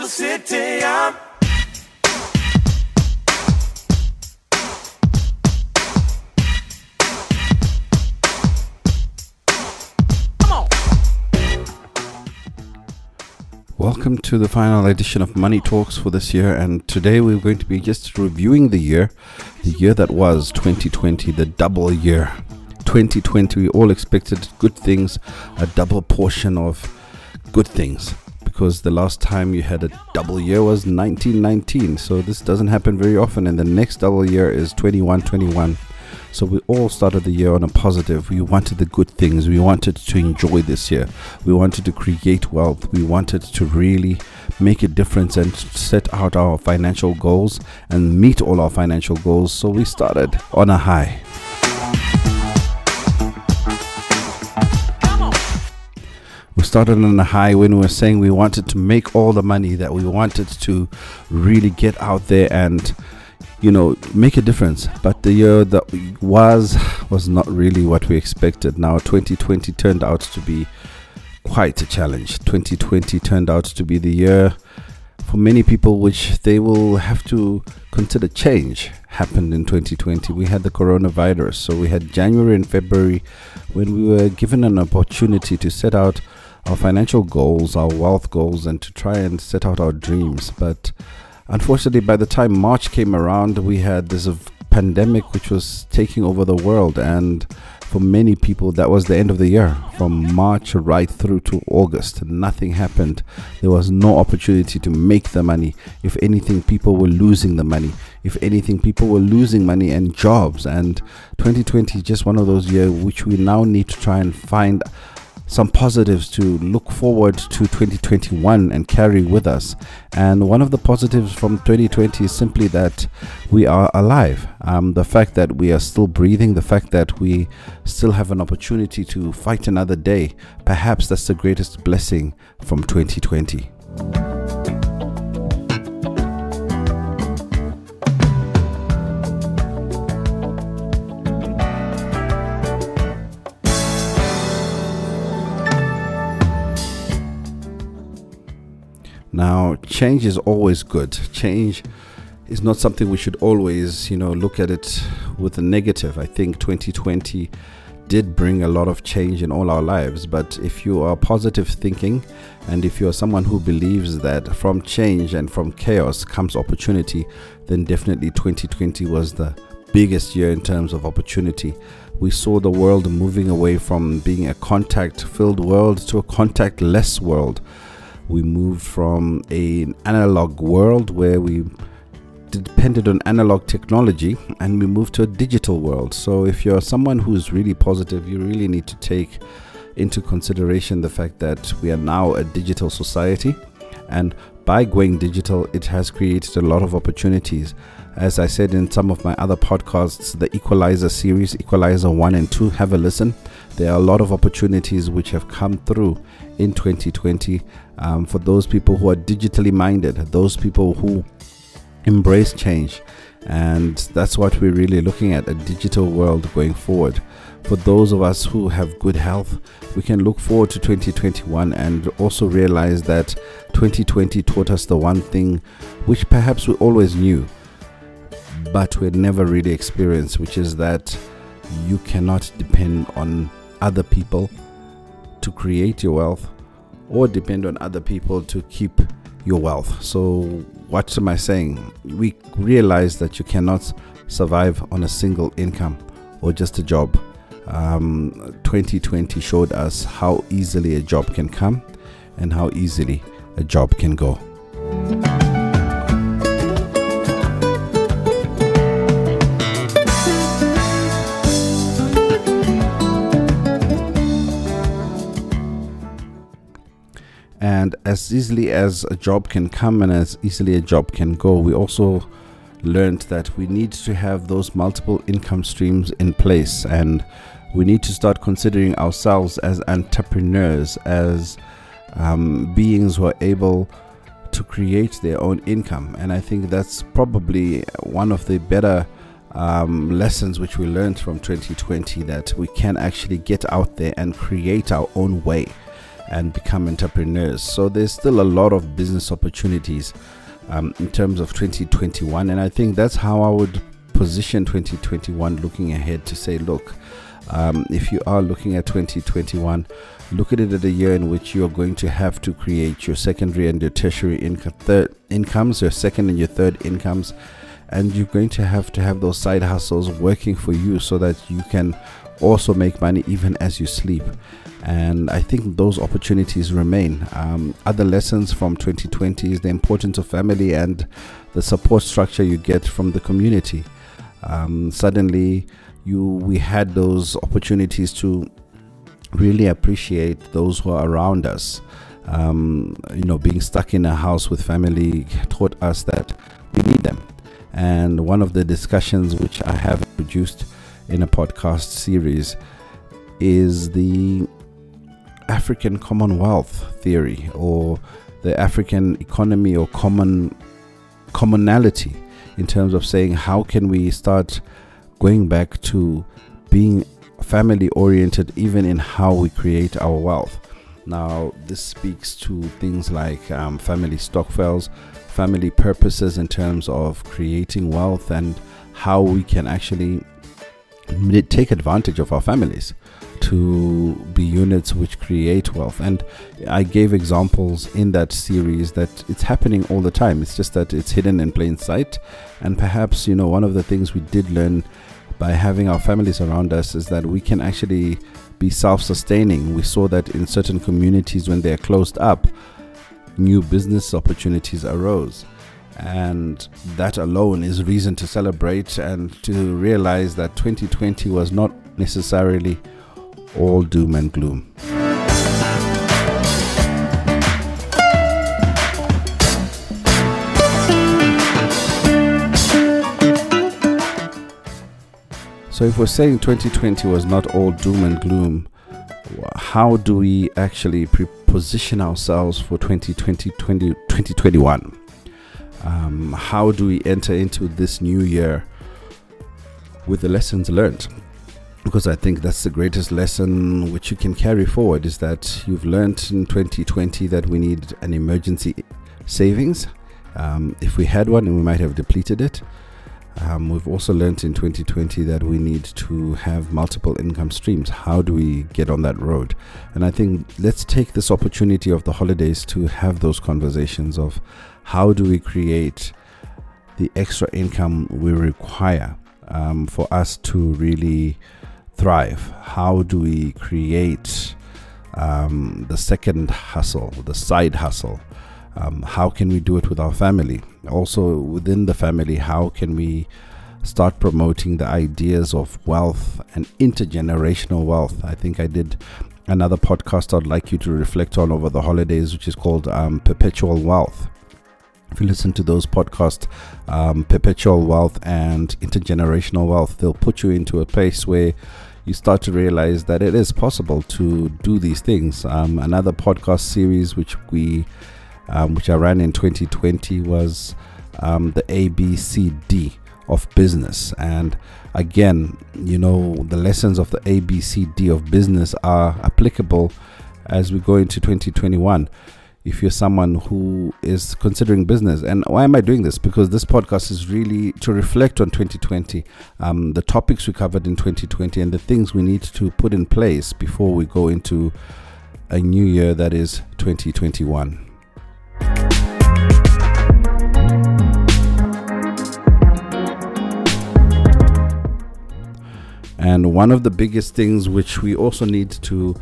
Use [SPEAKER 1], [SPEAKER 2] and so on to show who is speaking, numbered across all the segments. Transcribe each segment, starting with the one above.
[SPEAKER 1] the city. I'm
[SPEAKER 2] Welcome to the final edition of Money Talks for this year, and today we're going to be just reviewing the year, the year that was 2020, the double year. 2020, we all expected good things, a double portion of good things, because the last time you had a double year was 1919, so this doesn't happen very often, and the next double year is 2121. So we all started the year on a positive. We wanted the good things. We wanted to enjoy this year. We wanted to create wealth. We wanted to really make a difference and set out our financial goals and meet all our financial goals. So we started on a high. Started on a high when we were saying we wanted to make all the money that we wanted to really get out there and you know make a difference. But the year that was was not really what we expected. Now 2020 turned out to be quite a challenge. 2020 turned out to be the year for many people which they will have to consider change happened in 2020 we had the coronavirus so we had january and february when we were given an opportunity to set out our financial goals our wealth goals and to try and set out our dreams but Unfortunately, by the time March came around, we had this pandemic which was taking over the world, and for many people, that was the end of the year. From March right through to August, nothing happened. There was no opportunity to make the money. If anything, people were losing the money. If anything, people were losing money and jobs. And 2020 is just one of those years which we now need to try and find some positives to look forward to 2021 and carry with us. And one of the positives from 2020 is simply that we are alive. Um, the fact that we are still breathing, the fact that we still have an opportunity to fight another day, perhaps that's the greatest blessing from 2020. Now, change is always good. Change is not something we should always, you know, look at it with a negative. I think 2020 did bring a lot of change in all our lives, but if you are positive thinking and if you are someone who believes that from change and from chaos comes opportunity, then definitely 2020 was the biggest year in terms of opportunity. We saw the world moving away from being a contact filled world to a contact less world we moved from an analog world where we depended on analog technology and we moved to a digital world. So, if you're someone who's really positive, you really need to take into consideration the fact that we are now a digital society. And by going digital, it has created a lot of opportunities. As I said in some of my other podcasts, the Equalizer series, Equalizer 1 and 2, have a listen. There are a lot of opportunities which have come through in 2020 um, for those people who are digitally minded, those people who embrace change. And that's what we're really looking at a digital world going forward. For those of us who have good health, we can look forward to 2021 and also realize that 2020 taught us the one thing which perhaps we always knew, but we had never really experienced, which is that you cannot depend on other people to create your wealth or depend on other people to keep your wealth. So, what am I saying? We realize that you cannot survive on a single income or just a job. Um, 2020 showed us how easily a job can come and how easily a job can go. And as easily as a job can come and as easily a job can go we also learned that we need to have those multiple income streams in place. And we need to start considering ourselves as entrepreneurs as um, beings who are able to create their own income. And i think that's probably one of the better um, lessons which we learned from 2020 that we can actually get out there and create our own way and become entrepreneurs. So there's still a lot of business opportunities um, in terms of 2021, and I think that's how I would position 2021 looking ahead to say, look, um, if you are looking at 2021, look at it as a year in which you're going to have to create your secondary and your tertiary third incomes, your second and your third incomes, and you're going to have to have those side hustles working for you so that you can also make money even as you sleep. And I think those opportunities remain. Um, other lessons from 2020 is the importance of family and the support structure you get from the community. Um, suddenly, you we had those opportunities to really appreciate those who are around us. Um, you know, being stuck in a house with family taught us that we need them. And one of the discussions which I have produced in a podcast series is the African Commonwealth theory or the African economy or common commonality in terms of saying how can we start going back to being family oriented even in how we create our wealth. Now, this speaks to things like um, family stokvels, family purposes in terms of creating wealth, and how we can actually take advantage of our families to be units which create wealth. And I gave examples in that series that it's happening all the time. It's just that it's hidden in plain sight. And perhaps, you know, one of the things we did learn by having our families around us is that we can actually be self sustaining. We saw that in certain communities when they're closed up, new business opportunities arose. And that alone is reason to celebrate and to realize that 2020 was not necessarily all doom and gloom. So, if we're saying 2020 was not all doom and gloom, how do we actually position ourselves for 2020, 20, 2021? um, how do we enter into this new year with the lessons learned? Because i think that's the greatest lesson which you can carry forward is that you've learned in 2020 that we need an emergency savings. Um, if we had one we might have depleted it um, we've also learned in 2020 that we need to have multiple income streams. How do we get on that road? And I think let's take this opportunity of the holidays to have those conversations of how do we create the extra income we require um, for us to really thrive? How do we create um, the second hustle, the side hustle? Um, how can we do it with our family? Also, within the family, how can we start promoting the ideas of wealth and intergenerational wealth? I think I did another podcast I'd like you to reflect on over the holidays, which is called um, Perpetual Wealth. If you listen to those podcasts, um, Perpetual Wealth and Intergenerational Wealth, they'll put you into a place where you start to realize that it is possible to do these things. Um, another podcast series which we um, which I ran in 2020, was um, the ABCD of business. And again, you know, the lessons of the ABCD of business are applicable as we go into 2021 if you're someone who is considering business. And why am I doing this? Because this podcast is really to reflect on 2020, um, the topics we covered in 2020, and the things we need to put in place before we go into a new year that is 2021. And one of the biggest things which we also need to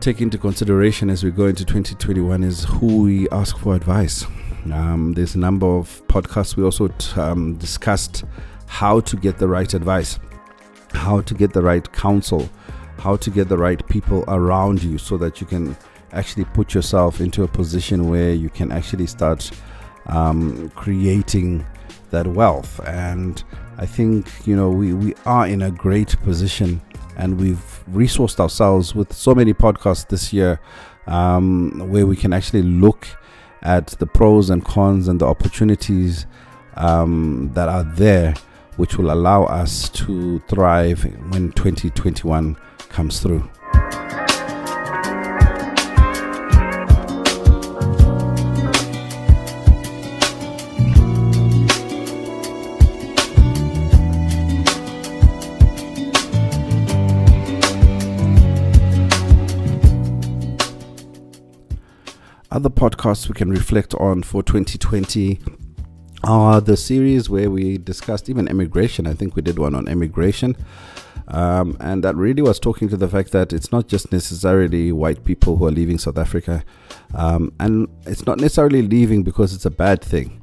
[SPEAKER 2] take into consideration as we go into 2021 is who we ask for advice. Um, there's a number of podcasts we also t- um, discussed how to get the right advice, how to get the right counsel, how to get the right people around you so that you can actually put yourself into a position where you can actually start um, creating that wealth. And I think, you know, we, we are in a great position and we've resourced ourselves with so many podcasts this year um, where we can actually look at the pros and cons and the opportunities um, that are there, which will allow us to thrive when 2021 comes through. Other podcasts we can reflect on for 2020 are the series where we discussed even immigration. I think we did one on immigration. Um, and that really was talking to the fact that it's not just necessarily white people who are leaving South Africa. Um, and it's not necessarily leaving because it's a bad thing,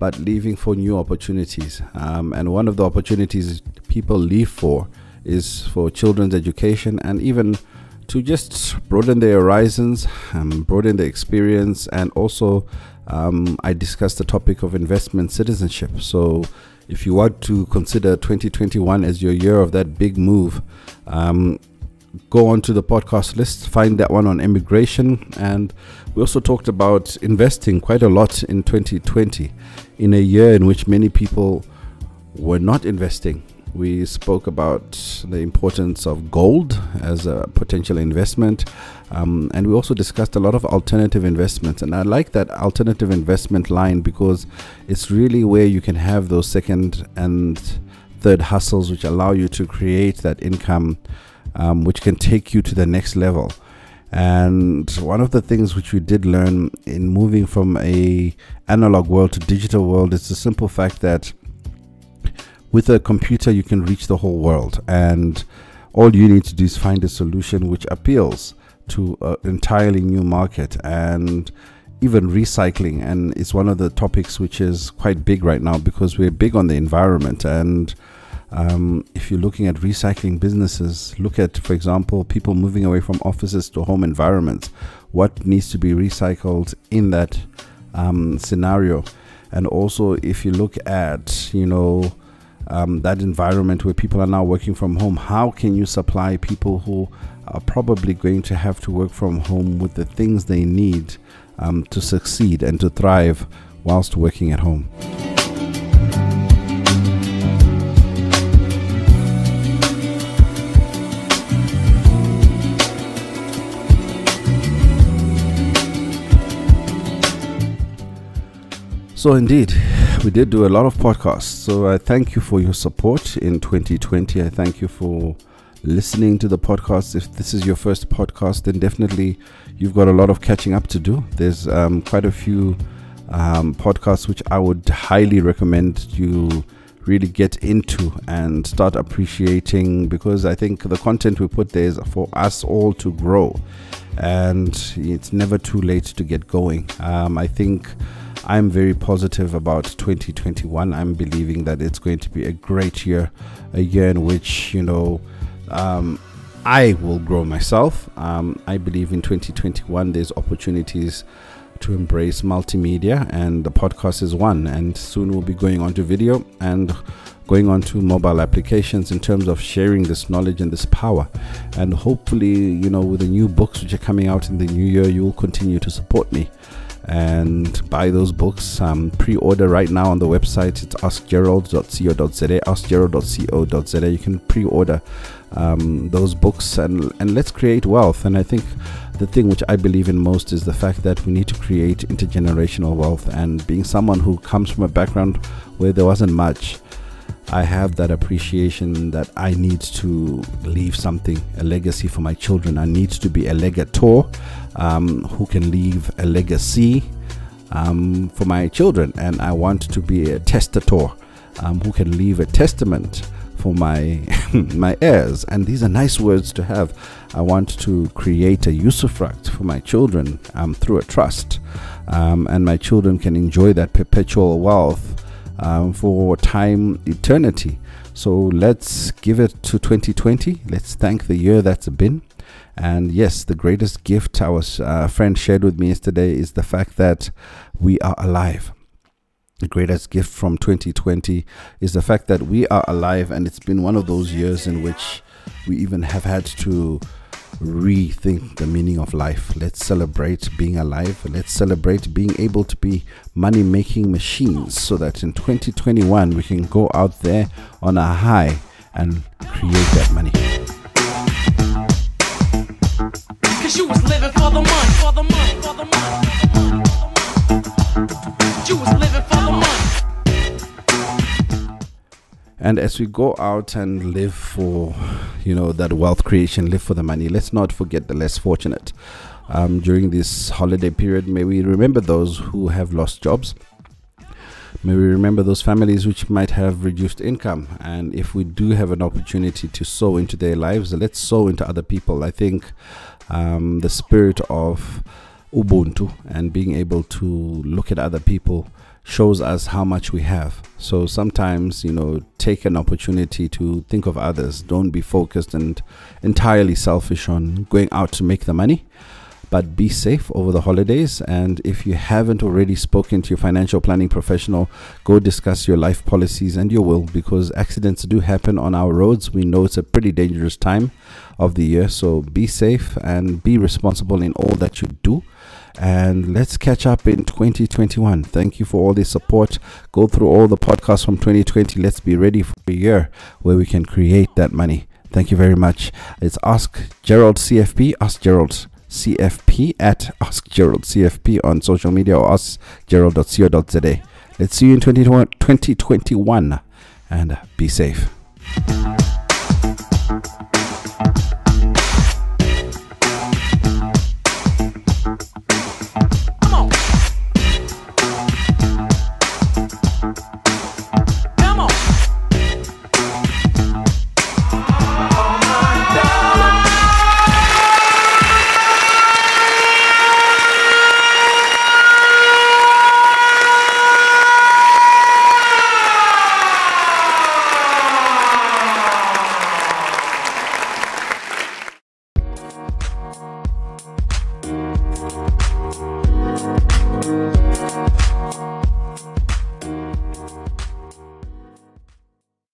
[SPEAKER 2] but leaving for new opportunities. Um, and one of the opportunities people leave for is for children's education and even to just broaden their horizons, um, broaden their experience, and also um, I discussed the topic of investment citizenship. So, if you want to consider 2021 as your year of that big move, um, go on to the podcast list, find that one on immigration. And we also talked about investing quite a lot in 2020, in a year in which many people were not investing. We spoke about the importance of gold as a potential investment. Um, and we also discussed a lot of alternative investments. And I like that alternative investment line because it's really where you can have those second and third hustles which allow you to create that income um, which can take you to the next level. And one of the things which we did learn in moving from a analog world to digital world is the simple fact that with a computer you can reach the whole world. And all you need to do is find a solution which appeals to an entirely new market and even recycling. And it's one of the topics which is quite big right now because we're big on the environment. And um, if you're looking at recycling businesses look at for example people moving away from offices to home environments. What needs to be recycled in that um, scenario? And also if you look at you know um, that environment where people are now working from home, how can you supply people who are probably going to have to work from home with the things they need um, to succeed and to thrive whilst working at home? So, indeed, we did do a lot of podcasts. So, I thank you for your support in 2020. I thank you for listening to the podcast. If this is your first podcast, then definitely you've got a lot of catching up to do. There's um, quite a few um, podcasts which I would highly recommend you really get into and start appreciating because I think the content we put there is for us all to grow and it's never too late to get going. Um, I think I'm very positive about 2021. I'm believing that it's going to be a great year, a year in which, you know, um, I will grow myself. Um, I believe in 2021 there's opportunities to embrace multimedia, and the podcast is one. And soon we'll be going on to video and going on to mobile applications in terms of sharing this knowledge and this power. And hopefully, you know, with the new books which are coming out in the new year, you will continue to support me and buy those books. Um, pre-order right now on the website. It's askgerald.co.za, askgerald.co.za. You can pre-order um, those books and and let's create wealth. And I think the thing which I believe in most is the fact that we need to create intergenerational wealth. And being someone who comes from a background where there wasn't much. I have that appreciation that I need to leave something, a legacy for my children. I need to be a legator um, who can leave a legacy um, for my children, and I want to be a testator um, who can leave a testament for my my heirs. And these are nice words to have. I want to create a usufruct for my children um, through a trust, um, and my children can enjoy that perpetual wealth um, for time eternity. So let's give it to 2020. Let's thank the year that's been. And yes, the greatest gift our uh, friend shared with me yesterday is the fact that we are alive. The greatest gift from 2020 is the fact that we are alive, and it's been one of those years in which we even have had to rethink the meaning of life. Let's celebrate being alive. Let's celebrate being able to be money making machines so that in 2021 we can go out there on a high and create that money. You was living for the money. And as we go out and live for, you know, that wealth creation, live for the money, let's not forget the less fortunate. um, during this holiday period. May we remember those who have lost jobs. May we remember those families which might have reduced income. And if we do have an opportunity to sow into their lives, let's sow into other people. I think um, the spirit of Ubuntu and being able to look at other people shows us how much we have. So sometimes, you know, take an opportunity to think of others. Don't be focused and entirely selfish on going out to make the money. But be safe over the holidays. And if you haven't already spoken to your financial planning professional, go discuss your life policies and your will because accidents do happen on our roads. We know it's a pretty dangerous time of the year. So be safe and be responsible in all that you do and let's catch up in 2021. Thank you for all the support. Go through all the podcasts from 2020. Let's be ready for a year where we can create that money. Thank you very much. It's Ask Gerald CFP, Ask Gerald CFP at Ask Gerald CFP on social media or askgerald.co.za. Let's see you in 2021 and be safe.